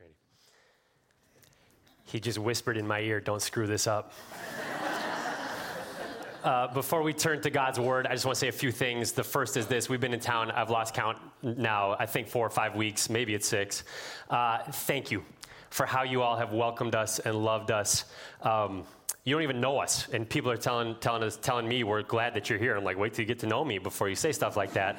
Randy. He just whispered in my ear, don't screw this up. Uh, before we turn to God's word, I just want to say a few things. The first is this we've been in town, I've lost count now, I think four or five weeks, maybe it's six. Uh, thank you for how you all have welcomed us and loved us. Um, you don't even know us, and people are telling, telling us, telling me we're glad that you're here. I'm like, wait till you get to know me before you say stuff like that.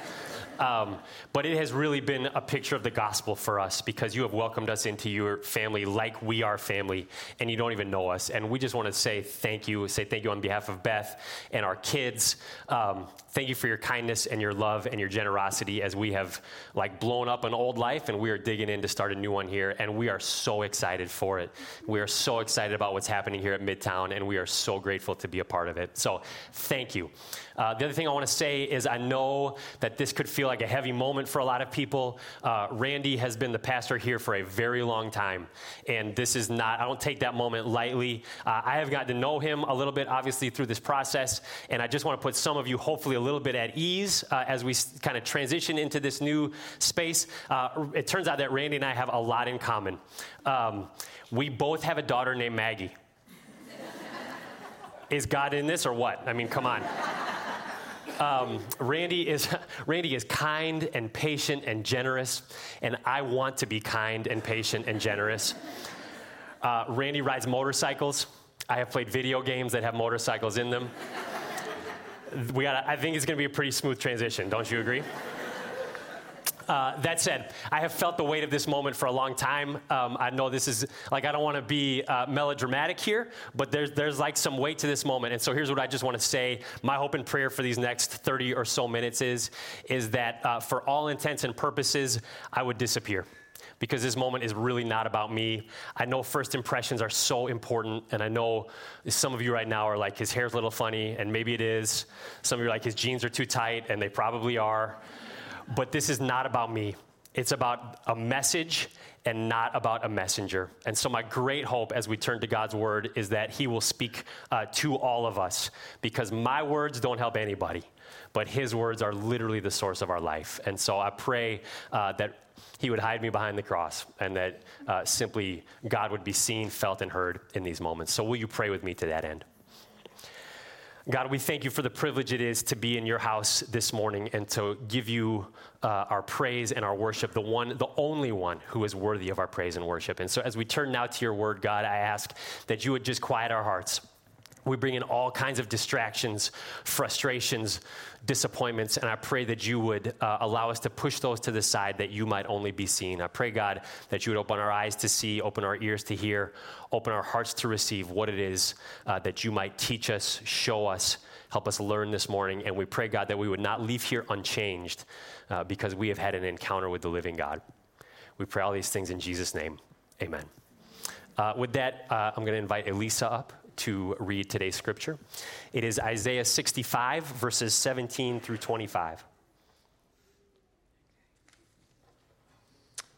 Um, but it has really been a picture of the gospel for us because you have welcomed us into your family like we are family, and you don't even know us. And we just want to say thank you, say thank you on behalf of Beth and our kids. Um, thank you for your kindness and your love and your generosity as we have like blown up an old life and we are digging in to start a new one here. And we are so excited for it. We are so excited about what's happening here at Midtown, and we are so grateful to be a part of it. So thank you. Uh, the other thing I want to say is I know that this could feel like a heavy moment for a lot of people. Uh, Randy has been the pastor here for a very long time, and this is not, I don't take that moment lightly. Uh, I have gotten to know him a little bit, obviously, through this process, and I just want to put some of you hopefully a little bit at ease uh, as we kind of transition into this new space. Uh, it turns out that Randy and I have a lot in common. Um, we both have a daughter named Maggie. is God in this or what? I mean, come on. Um, Randy is Randy is kind and patient and generous, and I want to be kind and patient and generous. Uh, Randy rides motorcycles. I have played video games that have motorcycles in them. We got. I think it's going to be a pretty smooth transition. Don't you agree? Uh, that said, I have felt the weight of this moment for a long time. Um, I know this is like I don't want to be uh, melodramatic here, but there's there's like some weight to this moment. And so here's what I just want to say: My hope and prayer for these next 30 or so minutes is is that uh, for all intents and purposes, I would disappear because this moment is really not about me. I know first impressions are so important, and I know some of you right now are like, his hair's a little funny, and maybe it is. Some of you are like, his jeans are too tight, and they probably are. But this is not about me. It's about a message and not about a messenger. And so, my great hope as we turn to God's word is that He will speak uh, to all of us because my words don't help anybody, but His words are literally the source of our life. And so, I pray uh, that He would hide me behind the cross and that uh, simply God would be seen, felt, and heard in these moments. So, will you pray with me to that end? God, we thank you for the privilege it is to be in your house this morning and to give you uh, our praise and our worship, the one, the only one who is worthy of our praise and worship. And so, as we turn now to your word, God, I ask that you would just quiet our hearts. We bring in all kinds of distractions, frustrations, disappointments, and I pray that you would uh, allow us to push those to the side that you might only be seen. I pray, God, that you would open our eyes to see, open our ears to hear, open our hearts to receive what it is uh, that you might teach us, show us, help us learn this morning. And we pray, God, that we would not leave here unchanged uh, because we have had an encounter with the living God. We pray all these things in Jesus' name. Amen. Uh, with that, uh, I'm going to invite Elisa up to read today's scripture. It is Isaiah 65, verses 17 through 25.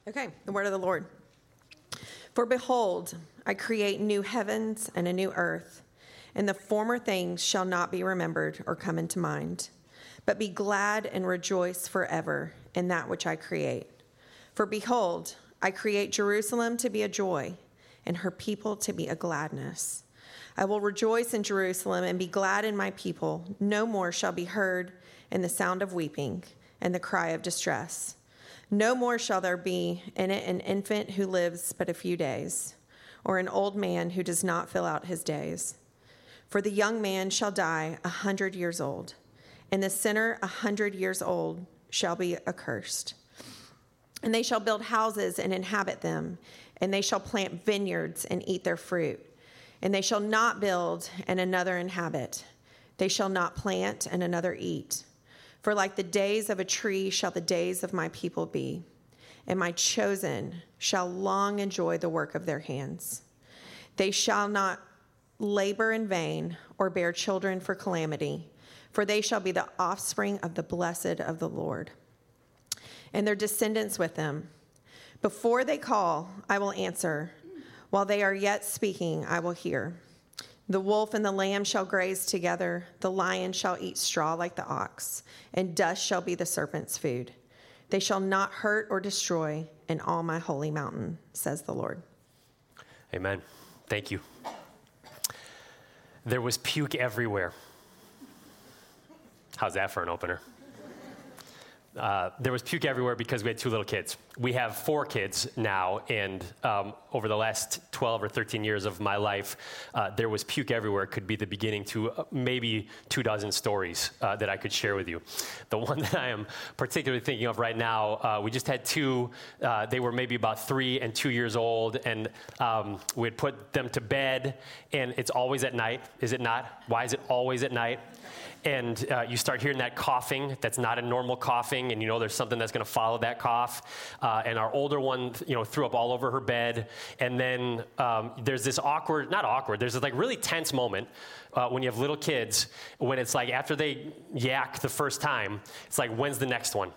Okay, the word of the Lord. For behold, I create new heavens and a new earth, and the former things shall not be remembered or come into mind. But be glad and rejoice forever in that which I create. For behold, I create Jerusalem to be a joy, and her people to be a gladness. I will rejoice in Jerusalem and be glad in my people. No more shall be heard in the sound of weeping and the cry of distress. No more shall there be in it an infant who lives but a few days, or an old man who does not fill out his days. For the young man shall die a hundred years old, and the sinner a hundred years old shall be accursed. And they shall build houses and inhabit them, and they shall plant vineyards and eat their fruit. And they shall not build and another inhabit. They shall not plant and another eat. For like the days of a tree shall the days of my people be, and my chosen shall long enjoy the work of their hands. They shall not labor in vain or bear children for calamity, for they shall be the offspring of the blessed of the Lord, and their descendants with them. Before they call, I will answer. While they are yet speaking, I will hear. The wolf and the lamb shall graze together, the lion shall eat straw like the ox, and dust shall be the serpent's food. They shall not hurt or destroy, in all my holy mountain, says the Lord. Amen. Thank you. There was puke everywhere. How's that for an opener? Uh, there was puke everywhere because we had two little kids. We have four kids now, and um, over the last 12 or 13 years of my life, uh, there was puke everywhere. It Could be the beginning to uh, maybe two dozen stories uh, that I could share with you. The one that I am particularly thinking of right now, uh, we just had two. Uh, they were maybe about three and two years old, and um, we had put them to bed, and it's always at night, is it not? Why is it always at night? And uh, you start hearing that coughing that's not a normal coughing and you know there's something that's going to follow that cough uh, and our older one you know threw up all over her bed and then um, there's this awkward not awkward there's this like really tense moment uh, when you have little kids when it's like after they yak the first time it's like when's the next one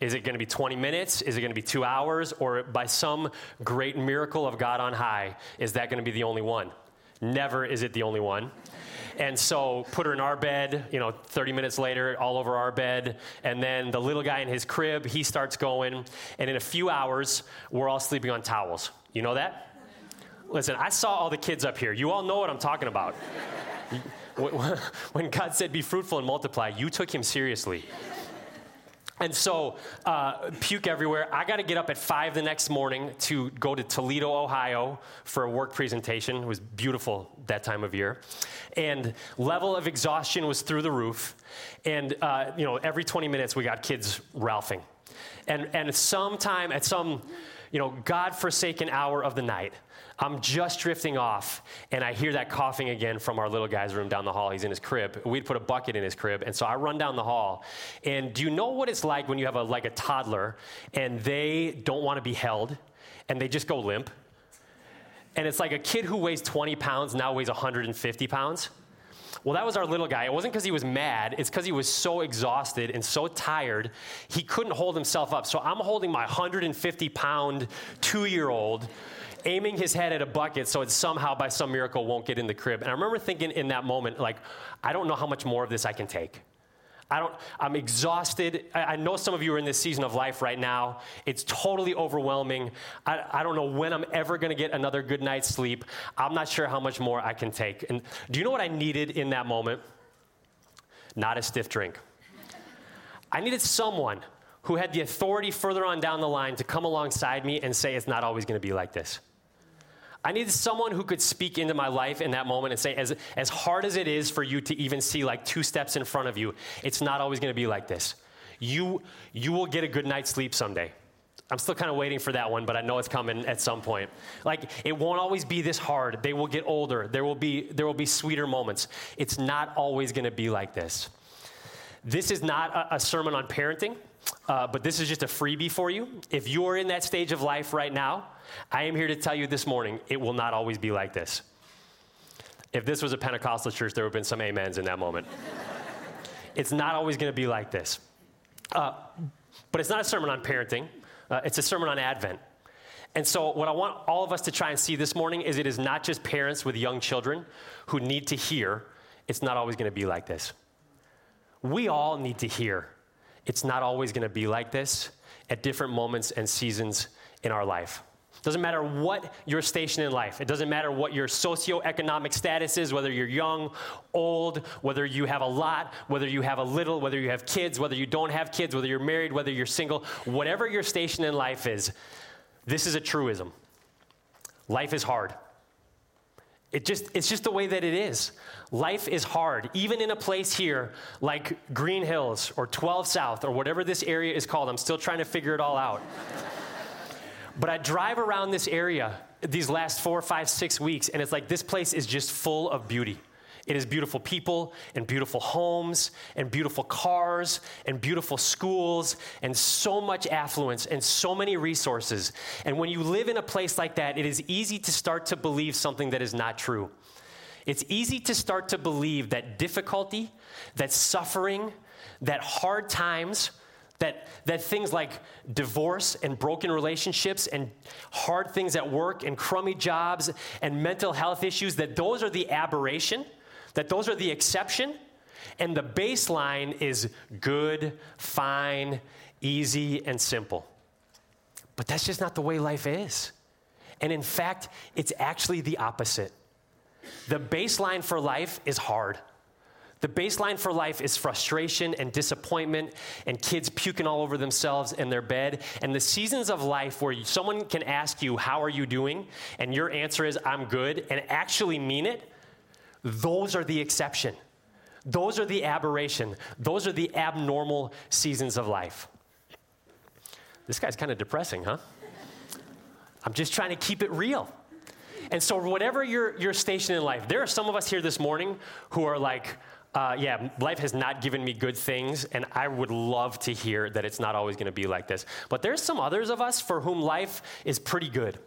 is it going to be 20 minutes? Is it going to be two hours? Or by some great miracle of God on high, is that going to be the only one? Never is it the only one. And so put her in our bed, you know, 30 minutes later, all over our bed. And then the little guy in his crib, he starts going. And in a few hours, we're all sleeping on towels. You know that? Listen, I saw all the kids up here. You all know what I'm talking about. when God said, be fruitful and multiply, you took him seriously. And so, uh, puke everywhere. I got to get up at five the next morning to go to Toledo, Ohio for a work presentation. It was beautiful that time of year. And level of exhaustion was through the roof. And, uh, you know, every 20 minutes we got kids ralphing. And, and sometime at some, you know, God forsaken hour of the night, I'm just drifting off, and I hear that coughing again from our little guy's room down the hall. He's in his crib. We'd put a bucket in his crib, and so I run down the hall. And do you know what it's like when you have a like a toddler, and they don't want to be held, and they just go limp? And it's like a kid who weighs 20 pounds now weighs 150 pounds. Well, that was our little guy. It wasn't because he was mad, it's because he was so exhausted and so tired, he couldn't hold himself up. So I'm holding my 150 pound two year old aiming his head at a bucket so it somehow, by some miracle, won't get in the crib. And I remember thinking in that moment, like, I don't know how much more of this I can take. I don't, I'm exhausted. I, I, know some of you are in this season of life right now. It's totally overwhelming. I, I don't know when I'm ever going to get another good night's sleep. I'm not sure how much more I can take. And do you know what I needed in that moment? Not a stiff drink. I needed someone who had the authority further on down the line to come alongside me and say, it's not always going to be like this. I needed someone who could speak into my life in that moment and say, as, as hard as it is for you to even see like two steps in front of you, it's not always going to be like this. You, you will get a good night's sleep someday. I'm still kind of waiting for that one, but I know it's coming at some point. Like it won't always be this hard. They will get older. There will be there will be sweeter moments. It's not always going to be like this. This is not a, a sermon on parenting, uh, but this is just a freebie for you. If you are in that stage of life right now, I am here to tell you this morning it will not always be like this. If this was a Pentecostal church, there would have been some amens in that moment. it's not always going to be like this. Uh, but it's not a sermon on parenting, uh, it's a sermon on Advent. And so, what I want all of us to try and see this morning is it is not just parents with young children who need to hear, it's not always going to be like this. We all need to hear. It's not always going to be like this at different moments and seasons in our life. Doesn't matter what your station in life. It doesn't matter what your socioeconomic status is, whether you're young, old, whether you have a lot, whether you have a little, whether you have kids, whether you don't have kids, whether you're married, whether you're single, whatever your station in life is, this is a truism. Life is hard. It just, it's just the way that it is. Life is hard, even in a place here like Green Hills or 12 South or whatever this area is called. I'm still trying to figure it all out. But I drive around this area these last four, five, six weeks, and it's like this place is just full of beauty. It is beautiful people and beautiful homes and beautiful cars and beautiful schools and so much affluence and so many resources. And when you live in a place like that, it is easy to start to believe something that is not true. It's easy to start to believe that difficulty, that suffering, that hard times, that, that things like divorce and broken relationships and hard things at work and crummy jobs and mental health issues, that those are the aberration that those are the exception, and the baseline is good, fine, easy, and simple. But that's just not the way life is. And in fact, it's actually the opposite. The baseline for life is hard. The baseline for life is frustration and disappointment and kids puking all over themselves in their bed. And the seasons of life where someone can ask you, How are you doing? and your answer is, I'm good, and actually mean it, those are the exception. Those are the aberration. Those are the abnormal seasons of life. This guy's kind of depressing, huh? I'm just trying to keep it real. And so, whatever your, your station in life, there are some of us here this morning who are like, uh, yeah, life has not given me good things, and I would love to hear that it's not always going to be like this. But there's some others of us for whom life is pretty good.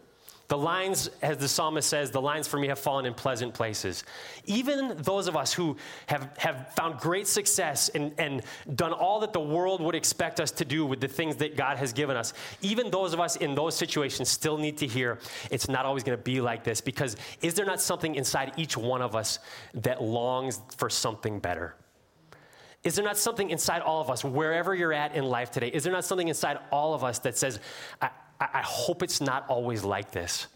The lines, as the psalmist says, the lines for me have fallen in pleasant places. Even those of us who have, have found great success and, and done all that the world would expect us to do with the things that God has given us, even those of us in those situations still need to hear it's not always going to be like this because is there not something inside each one of us that longs for something better? Is there not something inside all of us, wherever you're at in life today, is there not something inside all of us that says, I, I, hope it's not always like this.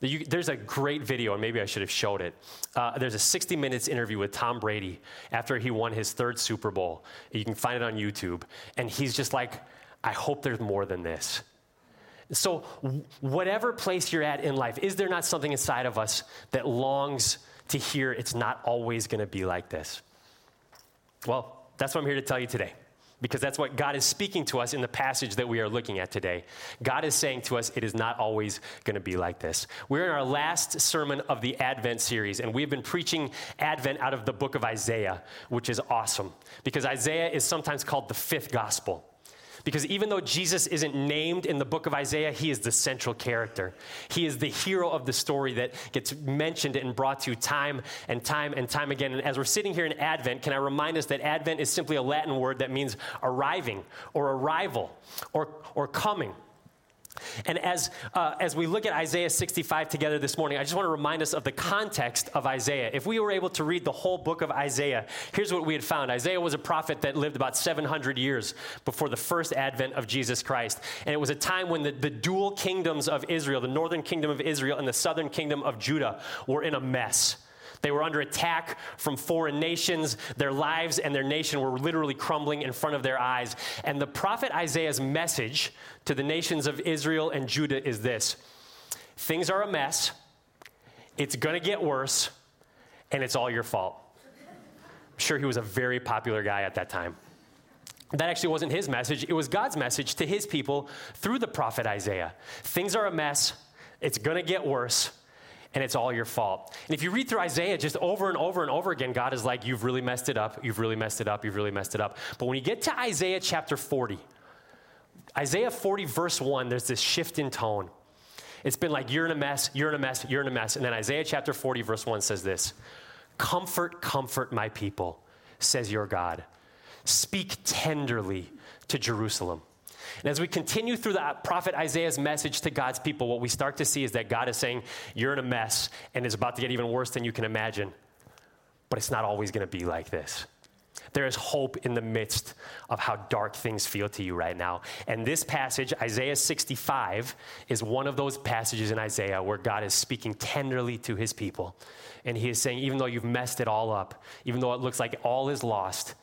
there's a great video, and maybe I should have showed it. Uh, there's a 60 Minutes interview with Tom Brady after he won his third Super Bowl. You can find it on YouTube. And he's just like, I hope there's more than this. So, whatever place you're at in life, is there not something inside of us that longs to hear it's not always going to be like this? Well, that's what I'm here to tell you today because that's what God is speaking to us in the passage that we are looking at today. God is saying to us, it is not always going to be like this. We're in our last sermon of the Advent series, and we've been preaching Advent out of the book of Isaiah, which is awesome because Isaiah is sometimes called the fifth gospel. Because even though Jesus isn't named in the book of Isaiah, he is the central character. He is the hero of the story that gets mentioned and brought to you time and time and time again. And as we're sitting here in Advent, can I remind us that Advent is simply a Latin word that means arriving or arrival or, or coming. And as, uh, as we look at Isaiah 65 together this morning, I just want to remind us of the context of Isaiah. If we were able to read the whole book of Isaiah, here's what we had found Isaiah was a prophet that lived about 700 years before the first advent of Jesus Christ. And it was a time when the, the dual kingdoms of Israel, the northern kingdom of Israel and the southern kingdom of Judah, were in a mess. They were under attack from foreign nations. Their lives and their nation were literally crumbling in front of their eyes. And the prophet Isaiah's message to the nations of Israel and Judah is this Things are a mess, it's going to get worse, and it's all your fault. I'm sure he was a very popular guy at that time. That actually wasn't his message, it was God's message to his people through the prophet Isaiah. Things are a mess, it's going to get worse, and it's all your fault. And if you read through Isaiah just over and over and over again, God is like, You've really messed it up, you've really messed it up, you've really messed it up. But when you get to Isaiah chapter 40, Isaiah 40, verse 1, there's this shift in tone. It's been like, You're in a mess, you're in a mess, you're in a mess. And then Isaiah chapter 40, verse 1 says this Comfort, comfort my people, says your God. Speak tenderly to Jerusalem and as we continue through the uh, prophet Isaiah's message to God's people, what we start to see is that God is saying, You're in a mess, and it's about to get even worse than you can imagine. But it's not always going to be like this. There is hope in the midst of how dark things feel to you right now. And this passage, Isaiah 65, is one of those passages in Isaiah where God is speaking tenderly to his people. And he is saying, even though you've messed it all up, even though it looks like all is lost,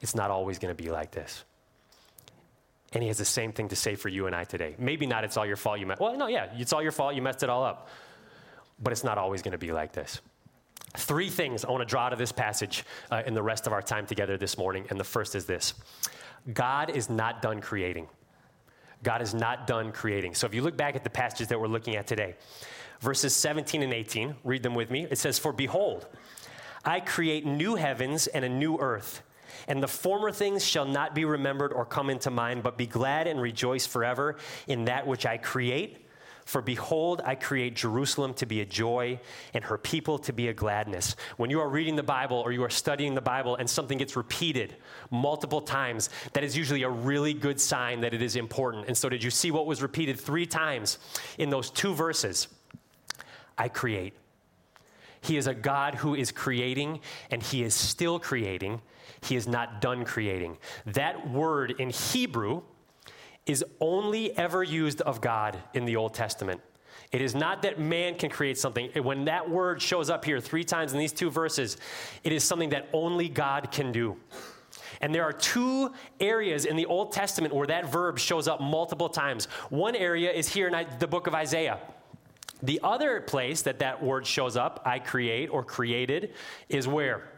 it's not always going to be like this. And he has the same thing to say for you and I today. Maybe not, it's all your fault you messed. Well, no, yeah, it's all your fault, you messed it all up. But it's not always going to be like this. Three things I want to draw out of this passage uh, in the rest of our time together this morning. And the first is this God is not done creating. God is not done creating. So if you look back at the passages that we're looking at today, verses 17 and 18, read them with me. It says, For behold, I create new heavens and a new earth and the former things shall not be remembered or come into mind, but be glad and rejoice forever in that which I create. For behold, I create Jerusalem to be a joy and her people to be a gladness. When you are reading the Bible or you are studying the Bible and something gets repeated multiple times, that is usually a really good sign that it is important. And so, did you see what was repeated three times in those two verses? I create. He is a God who is creating and he is still creating he is not done creating. That word in Hebrew is only ever used of God in the Old Testament. It is not that man can create something. When that word shows up here three times in these two verses, it is something that only God can do. And there are two areas in the Old Testament where that verb shows up multiple times. One area is here in the book of Isaiah. The other place that that word shows up, I create or created, is where?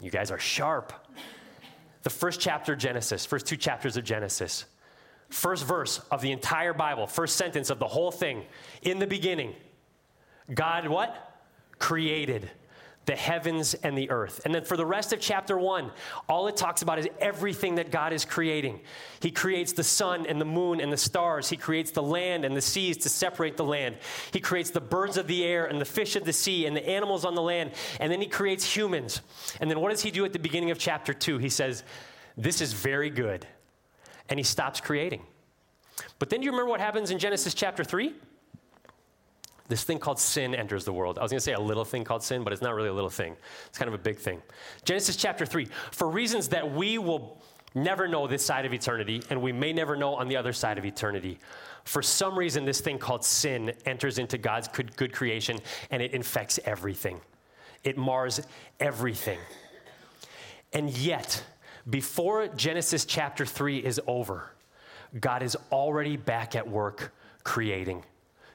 You guys are sharp. The first chapter of Genesis, first two chapters of Genesis. First verse of the entire Bible, first sentence of the whole thing. In the beginning, God what? Created the heavens and the earth. And then for the rest of chapter one, all it talks about is everything that God is creating. He creates the sun and the moon and the stars. He creates the land and the seas to separate the land. He creates the birds of the air and the fish of the sea and the animals on the land. And then he creates humans. And then what does he do at the beginning of chapter two? He says, This is very good. And he stops creating. But then do you remember what happens in Genesis chapter three? This thing called sin enters the world. I was going to say a little thing called sin, but it's not really a little thing. It's kind of a big thing. Genesis chapter 3. For reasons that we will never know this side of eternity, and we may never know on the other side of eternity, for some reason, this thing called sin enters into God's good, good creation and it infects everything. It mars everything. And yet, before Genesis chapter 3 is over, God is already back at work creating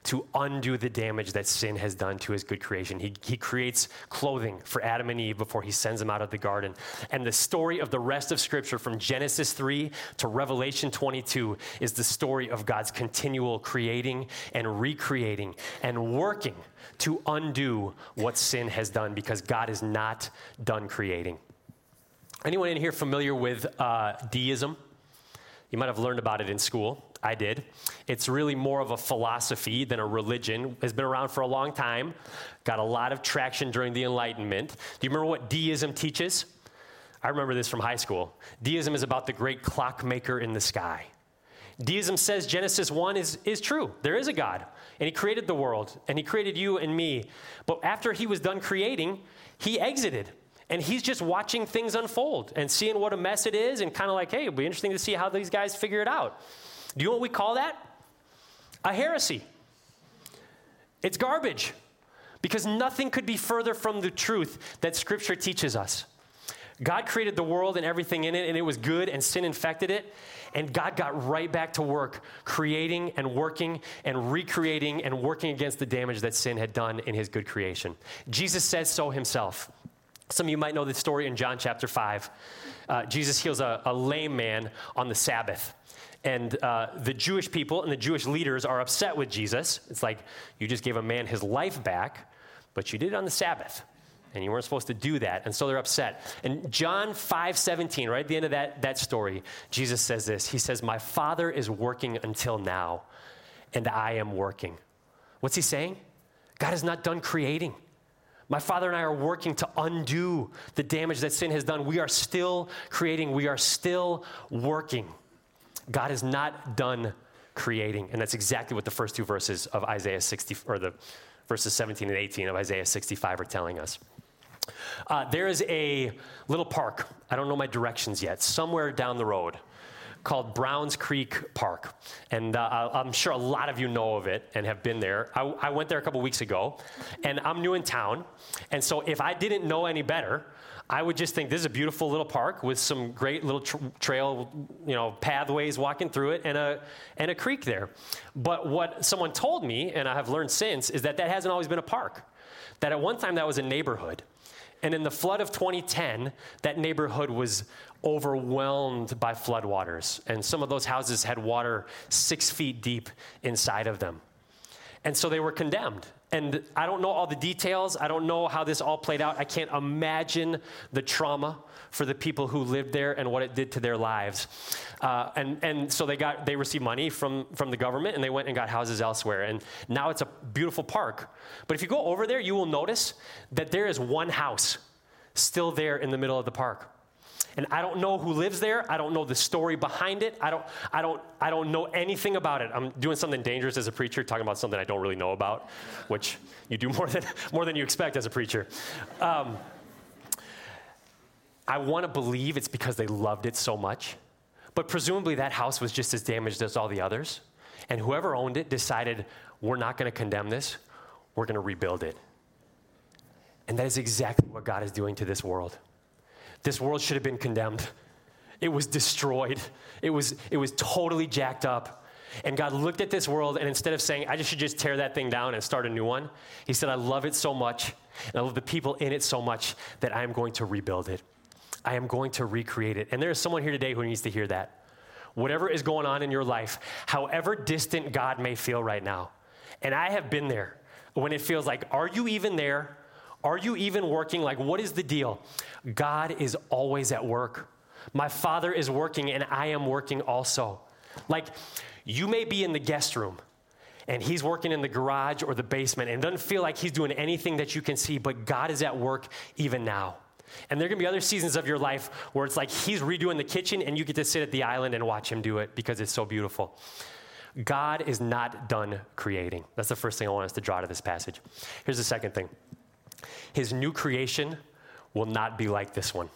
to undo the damage that sin has done to his good creation. He, he creates clothing for Adam and Eve before he sends them out of the garden. And the story of the rest of Scripture from Genesis 3 to Revelation 22 is the story of God's continual creating and recreating and working to undo what sin has done because God is not done creating. Anyone in here familiar with uh, deism? You might have learned about it in school. I did. It's really more of a philosophy than a religion. It's been around for a long time. Got a lot of traction during the Enlightenment. Do you remember what deism teaches? I remember this from high school. Deism is about the great clockmaker in the sky. Deism says Genesis 1 is, is true. There is a God, and He created the world, and He created you and me. But after He was done creating, He exited. And he's just watching things unfold and seeing what a mess it is and kind of like, hey, it'll be interesting to see how these guys figure it out. Do you know what we call that? A heresy. It's garbage because nothing could be further from the truth that Scripture teaches us. God created the world and everything in it, and it was good, and sin infected it. And God got right back to work, creating and working and recreating and working against the damage that sin had done in his good creation. Jesus says so himself. Some of you might know the story in John chapter 5. Uh, Jesus heals a, a, lame man on the Sabbath. And uh, the Jewish people and the Jewish leaders are upset with Jesus. It's like, you just gave a man his life back, but you did it on the Sabbath. And you weren't supposed to do that. And so they're upset. And John 5 17, right at the end of that, that story, Jesus says this He says, My Father is working until now, and I am working. What's he saying? God is not done creating. My father and I are working to undo the damage that sin has done. We are still creating, we are still working. God is not done creating. And that's exactly what the first two verses of Isaiah 60, or the verses 17 and 18 of Isaiah 65 are telling us. Uh, there is a little park, I don't know my directions yet, somewhere down the road called Browns Creek Park. And uh, I'm sure a lot of you know of it and have been there. I, I went there a couple weeks ago, and I'm new in town. And so if I didn't know any better, I would just think this is a beautiful little park with some great little trail, you know, pathways walking through it and a, and a creek there. But what someone told me, and I have learned since, is that that hasn't always been a park. That at one time that was a neighborhood. And in the flood of 2010, that neighborhood was overwhelmed by floodwaters. And some of those houses had water six feet deep inside of them. And so they were condemned. And I don't know all the details. I don't know how this all played out. I can't imagine the trauma for the people who lived there and what it did to their lives. Uh, and, and so they, got, they received money from, from the government and they went and got houses elsewhere. And now it's a beautiful park. But if you go over there, you will notice that there is one house still there in the middle of the park and I don't know who lives there. I don't know the story behind it. I don't, I don't, I don't know anything about it. I'm doing something dangerous as a preacher, talking about something I don't really know about, which you do more than, more than you expect as a preacher. Um, I want to believe it's because they loved it so much. But presumably that house was just as damaged as all the others. And whoever owned it decided, we're not going to condemn this, we're going to rebuild it. And that is exactly what God is doing to this world. This world should have been condemned. It was destroyed. It was, it was totally jacked up. And God looked at this world, and instead of saying, I just should just tear that thing down and start a new one, He said, I love it so much, and I love the people in it so much that I am going to rebuild it. I am going to recreate it. And there is someone here today who needs to hear that. Whatever is going on in your life, however distant God may feel right now, and I have been there when it feels like, are you even there? Are you even working? Like, what is the deal? God is always at work. My Father is working, and I am working also. Like, you may be in the guest room, and He's working in the garage or the basement, and doesn't feel like He's doing anything that you can see, but God is at work even now. And there are gonna be other seasons of your life where it's like He's redoing the kitchen, and you get to sit at the island and watch Him do it because it's so beautiful. God is not done creating. That's the first thing I want us to draw to this passage. Here's the second thing His new creation will not be like this one.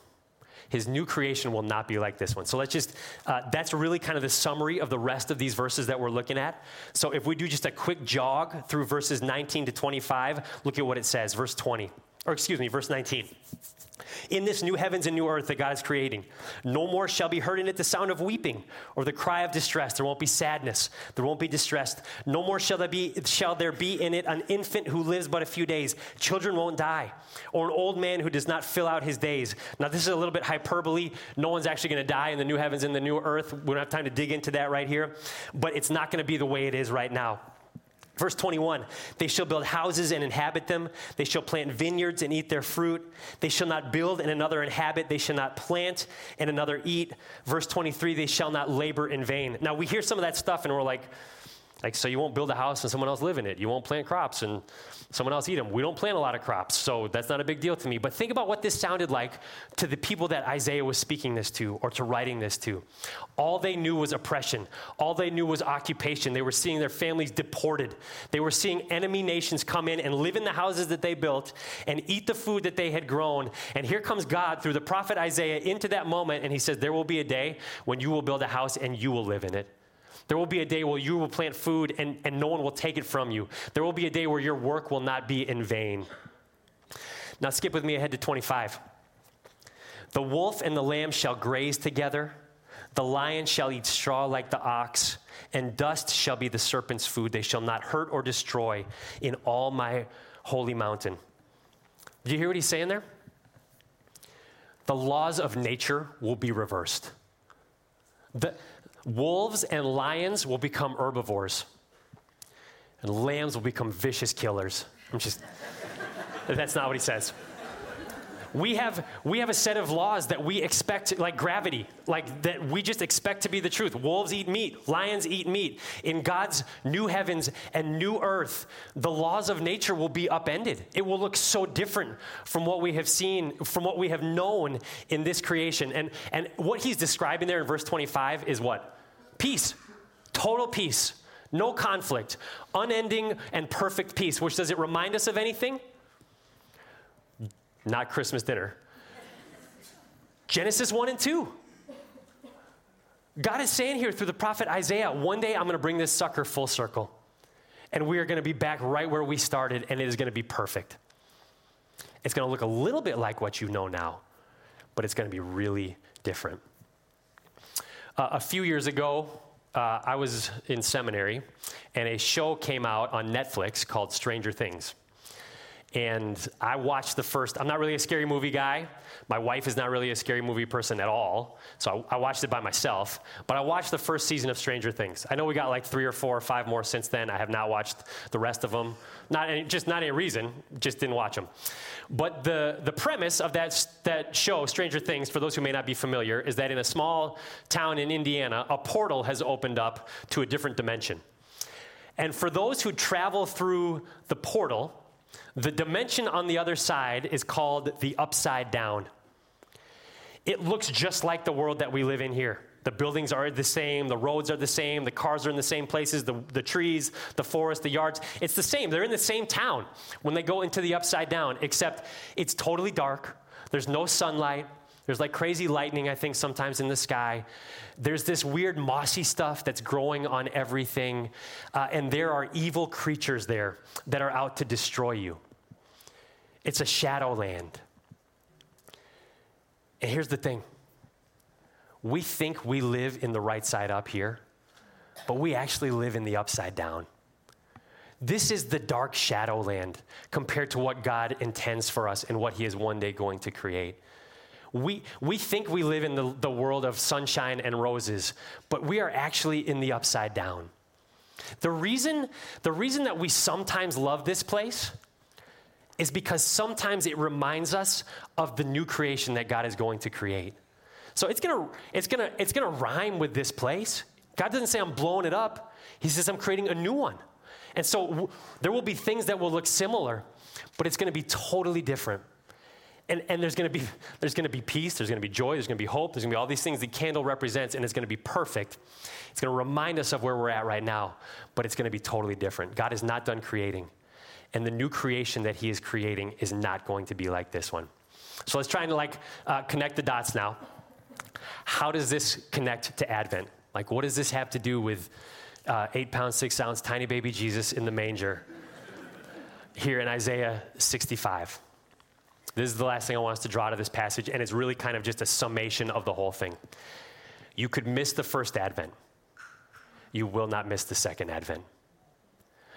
His new creation will not be like this one. So let's just, uh, that's really kind of the summary of the rest of these verses that we're looking at. So if we do just a quick jog through verses 19 to 25, look at what it says, verse 20, or excuse me, verse 19 in this new heavens and new earth that God is creating. No more shall be heard in it the sound of weeping or the cry of distress. There won't be sadness. There won't be distress. No more shall there be, shall there be in it an infant who lives but a few days. Children won't die. Or an old man who does not fill out his days. Now, this is a little bit hyperbole. No one's actually going to die in the new heavens and the new earth. We don't have time to dig into that right here. But it's not going to be the way it is right now. Verse 21 They shall build houses and inhabit them. They shall plant vineyards and eat their fruit. They shall not build and another inhabit. They shall not plant and another eat. Verse 23 They shall not labor in vain. Now, we hear some of that stuff and we're like, like, so you won't build a house and someone else live in it. You won't plant crops and someone else eat them. We don't plant a lot of crops, so that's not a big deal to me. But think about what this sounded like to the people that Isaiah was speaking this to or to writing this to. All they knew was oppression, all they knew was occupation. They were seeing their families deported, they were seeing enemy nations come in and live in the houses that they built and eat the food that they had grown. And here comes God through the prophet Isaiah into that moment, and he says, There will be a day when you will build a house and you will live in it. There will be a day where you will plant food and, and no one will take it from you. There will be a day where your work will not be in vain. Now, skip with me ahead to 25. The wolf and the lamb shall graze together, the lion shall eat straw like the ox, and dust shall be the serpent's food. They shall not hurt or destroy in all my holy mountain. Do you hear what he's saying there? The laws of nature will be reversed. The, Wolves and lions will become herbivores, and lambs will become vicious killers. I'm just, that's not what he says. We have, we have a set of laws that we expect, like gravity, like that we just expect to be the truth. Wolves eat meat, lions eat meat. In God's new heavens and new earth, the laws of nature will be upended. It will look so different from what we have seen, from what we have known in this creation. And, and what he's describing there in verse 25 is what? Peace, total peace, no conflict, unending and perfect peace. Which does it remind us of anything? Not Christmas dinner. Genesis 1 and 2. God is saying here through the prophet Isaiah, one day I'm going to bring this sucker full circle. And we are going to be back right where we started, and it is going to be perfect. It's going to look a little bit like what you know now, but it's going to be really different. Uh, a few years ago, uh, I was in seminary, and a show came out on Netflix called Stranger Things. And I watched the first, I'm not really a scary movie guy. My wife is not really a scary movie person at all. So I, I, watched it by myself. But I watched the first season of Stranger Things. I know we got like three or four or five more since then. I have not watched the rest of them. Not any, just not any reason, just didn't watch them. But the, the premise of that, that show, Stranger Things, for those who may not be familiar, is that in a small town in Indiana, a portal has opened up to a different dimension. And for those who travel through the portal, the dimension on the other side is called the upside down. It looks just like the world that we live in here. The buildings are the same, the roads are the same, the cars are in the same places, the, the trees, the forest, the yards. It's the same. They're in the same town when they go into the upside down, except it's totally dark. There's no sunlight. There's like crazy lightning, I think, sometimes in the sky. There's this weird mossy stuff that's growing on everything. Uh, and there are evil creatures there that are out to destroy you. It's a shadow land. And here's the thing we think we live in the right side up here, but we actually live in the upside down. This is the dark shadow land compared to what God intends for us and what He is one day going to create. We, we think we live in the, the world of sunshine and roses, but we are actually in the upside down. The reason, the reason that we sometimes love this place is because sometimes it reminds us of the new creation that God is going to create. So it's gonna, it's gonna, it's gonna rhyme with this place. God doesn't say I'm blowing it up. He says I'm creating a new one. And so w- there will be things that will look similar, but it's gonna be totally different. And, and there's, gonna be, there's gonna be peace, there's gonna be joy, there's gonna be hope, there's gonna be all these things the candle represents, and it's gonna be perfect. It's gonna remind us of where we're at right now, but it's gonna be totally different. God is not done creating and the new creation that he is creating is not going to be like this one. So let's try and like uh, connect the dots now. How does this connect to Advent? Like, what does this have to do with uh, eight pounds, six ounce, tiny baby Jesus in the manger here in Isaiah 65? This is the last thing I want us to draw out of this passage, and it's really kind of just a summation of the whole thing. You could miss the first Advent, you will not miss the second Advent.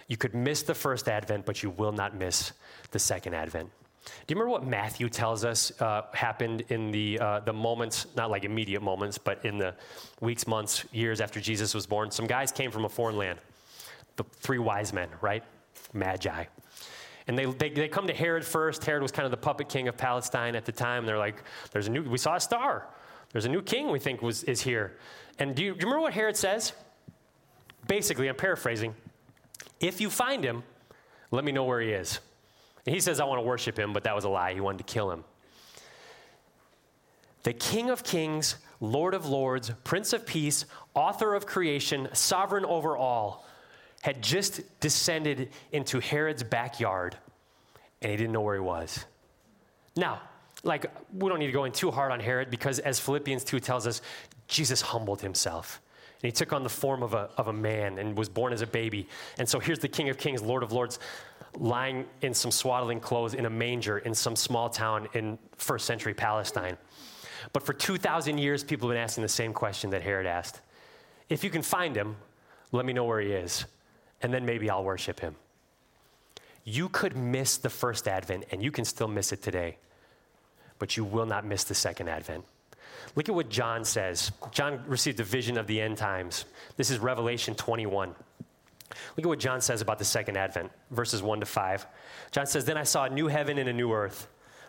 You could miss the first advent, but you will not miss the second advent. Do you remember what Matthew tells us uh, happened in the, uh, the moments, not like immediate moments, but in the weeks, months, years after Jesus was born? Some guys came from a foreign land, the three wise men, right? Magi. And they, they, they come to Herod first. Herod was kind of the puppet king of Palestine at the time. They're like, there's a new, we saw a star. There's a new king we think was, is here. And do you, do you remember what Herod says? Basically, I'm paraphrasing. If you find him, let me know where he is. And he says, I want to worship him, but that was a lie. He wanted to kill him. The King of Kings, Lord of Lords, Prince of Peace, author of creation, sovereign over all, had just descended into Herod's backyard, and he didn't know where he was. Now, like, we don't need to go in too hard on Herod because, as Philippians 2 tells us, Jesus humbled himself. And he took on the form of a, of a man and was born as a baby. And so here's the King of Kings, Lord of Lords, lying in some swaddling clothes in a manger in some small town in first century Palestine. But for 2,000 years, people have been asking the same question that Herod asked If you can find him, let me know where he is, and then maybe I'll worship him. You could miss the first advent, and you can still miss it today, but you will not miss the second advent. Look at what John says. John received a vision of the end times. This is Revelation 21. Look at what John says about the second advent, verses 1 to 5. John says, Then I saw a new heaven and a new earth.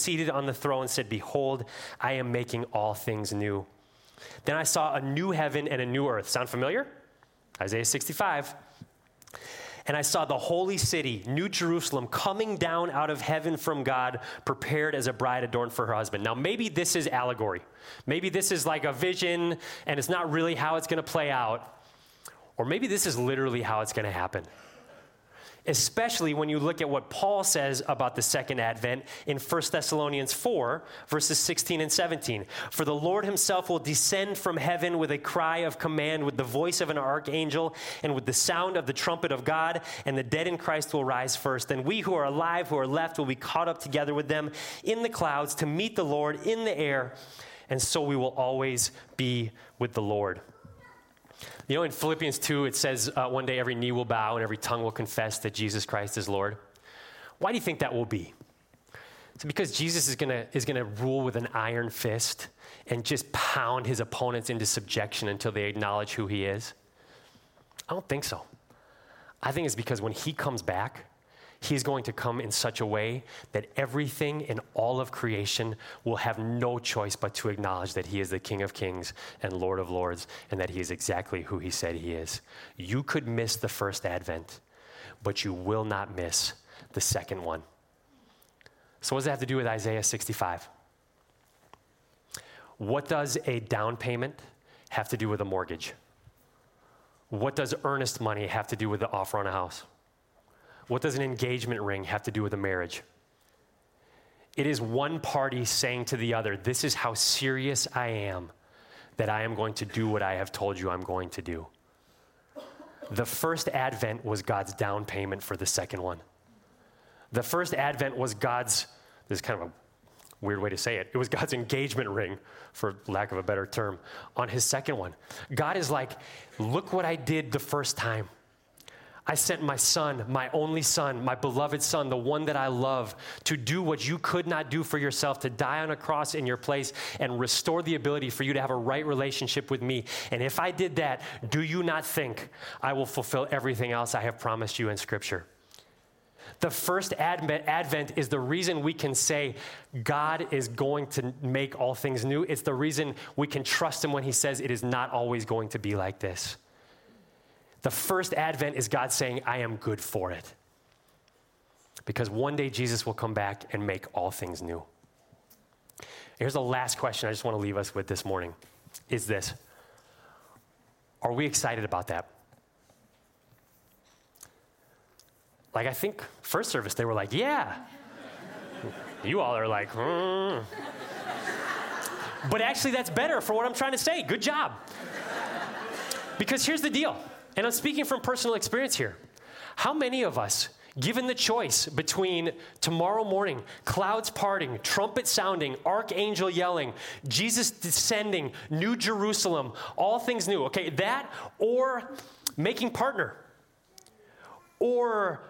seated on the throne and said, Behold, I am making all things new. Then I saw a new heaven and a new earth. Sound familiar? Isaiah 65. And I saw the holy city, New Jerusalem, coming down out of heaven from God, prepared as a bride adorned for her husband. Now, maybe this is allegory. Maybe this is like a vision and it's not really how it's going to play out. Or maybe this is literally how it's going to happen especially when you look at what Paul says about the second advent in 1 Thessalonians 4, verses 16 and 17. For the Lord himself will descend from heaven with a cry of command, with the voice of an archangel, and with the sound of the trumpet of God, and the dead in Christ will rise first. And we who are alive, who are left, will be caught up together with them in the clouds to meet the Lord in the air, and so we will always be with the Lord. You know, in Philippians 2, it says uh, one day every knee will bow and every tongue will confess that Jesus Christ is Lord. Why do you think that will be? It's because Jesus is going is gonna rule with an iron fist and just pound his opponents into subjection until they acknowledge who he is? I don't think so. I think it's because when he comes back, He's going to come in such a way that everything in all of creation will have no choice but to acknowledge that He is the King of Kings and Lord of Lords and that He is exactly who He said He is. You could miss the first advent, but you will not miss the second one. So, what does that have to do with Isaiah 65? What does a down payment have to do with a mortgage? What does earnest money have to do with the offer on a house? What does an engagement ring have to do with a marriage? It is one party saying to the other, This is how serious I am that I am going to do what I have told you I'm going to do. The first advent was God's down payment for the second one. The first advent was God's, this is kind of a weird way to say it. It was God's engagement ring, for lack of a better term, on his second one. God is like, look what I did the first time. I sent my son, my only son, my beloved son, the one that I love, to do what you could not do for yourself, to die on a cross in your place and restore the ability for you to have a right relationship with me. And if I did that, do you not think I will fulfill everything else I have promised you in Scripture? The first advent is the reason we can say God is going to make all things new. It's the reason we can trust Him when He says it is not always going to be like this. The first advent is God saying, I am good for it. Because one day Jesus will come back and make all things new. Here's the last question I just want to leave us with this morning is this Are we excited about that? Like, I think first service, they were like, yeah. you all are like, hmm. But actually, that's better for what I'm trying to say. Good job. Because here's the deal, and I'm speaking from personal experience here. How many of us, given the choice between tomorrow morning, clouds parting, trumpet sounding, archangel yelling, Jesus descending, New Jerusalem, all things new, okay, that or making partner, or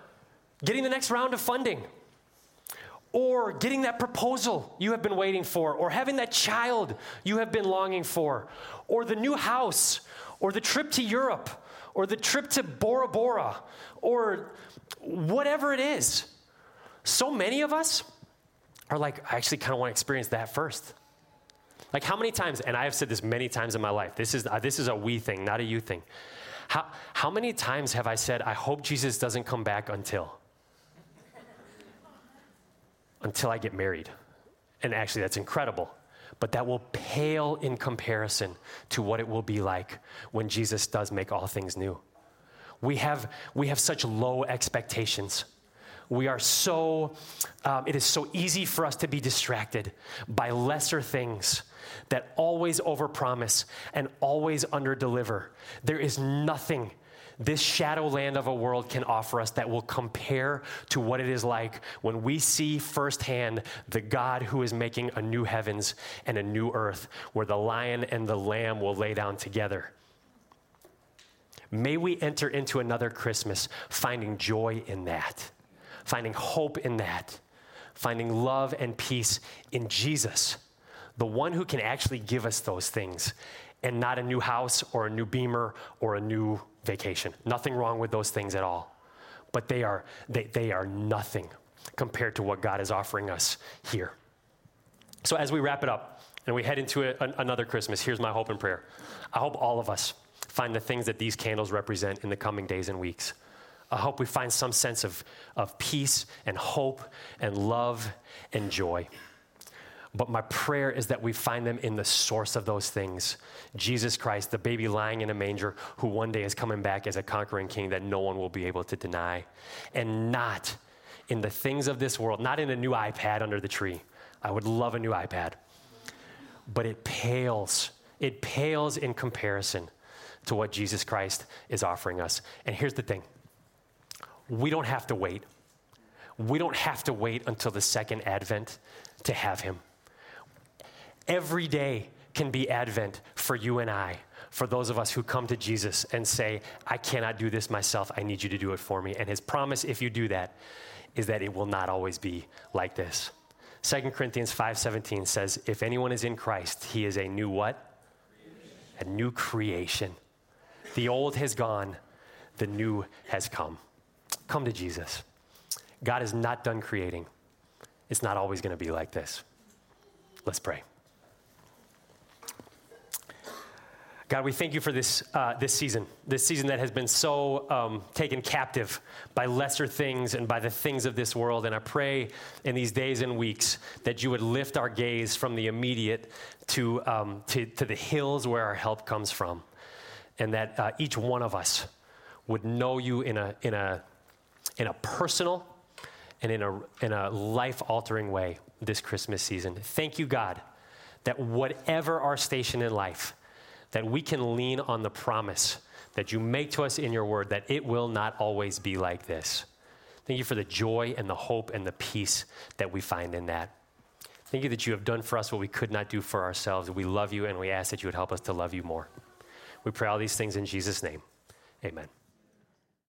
getting the next round of funding, or getting that proposal you have been waiting for, or having that child you have been longing for, or the new house, or the trip to Europe, or the trip to Bora Bora, or whatever it is. So many of us are like, I actually kind of want to experience that first. Like, how many times, and I have said this many times in my life, this is, uh, this is a we thing, not a you thing. How, how many times have I said, I hope Jesus doesn't come back until? until I get married. And actually, that's incredible. But that will pale in comparison to what it will be like when Jesus does make all things new. We have, we have such low expectations. We are so, um, it is so easy for us to be distracted by lesser things that always overpromise and always underdeliver. There is nothing this shadow land of a world can offer us that will compare to what it is like when we see firsthand the God who is making a new heavens and a new earth where the lion and the lamb will lay down together. May we enter into another Christmas finding joy in that, finding hope in that, finding love and peace in Jesus, the one who can actually give us those things, and not a new house or a new beamer or a new vacation. Nothing wrong with those things at all. But they are, they, they are nothing compared to what God is offering us here. So, as we wrap it up and we head into a, an, another Christmas, here's my hope and prayer. I hope all of us find the things that these candles represent in the coming days and weeks. I hope we find some sense of, of peace and hope and love and joy. But my prayer is that we find them in the source of those things Jesus Christ, the baby lying in a manger, who one day is coming back as a conquering king that no one will be able to deny. And not in the things of this world, not in a new iPad under the tree. I would love a new iPad. But it pales, it pales in comparison to what Jesus Christ is offering us. And here's the thing we don't have to wait. We don't have to wait until the second advent to have him. Every day can be Advent for you and I, for those of us who come to Jesus and say, I cannot do this myself. I need you to do it for me. And his promise, if you do that, is that it will not always be like this. 2 Corinthians 5:17 says, "If anyone is in Christ, he is a new what? A new creation. The old has gone, the new has come." Come to Jesus. God is not done creating. It's not always going to be like this. Let's pray. God, we thank you for this, uh, this season, this season that has been so um, taken captive by lesser things and by the things of this world. And I pray in these days and weeks that you would lift our gaze from the immediate to, um, to, to, the hills where our help comes from. And that uh, each one of us would know you in a, in a, in a personal and in a, in a life altering way this Christmas season. Thank you, God, that whatever our station in life, that we can lean on the promise that you make to us in your word that it will not always be like this. Thank you for the joy and the hope and the peace that we find in that. Thank you that you have done for us what we could not do for ourselves. We love you and we ask that you would help us to love you more. We pray all these things in Jesus' name. Amen.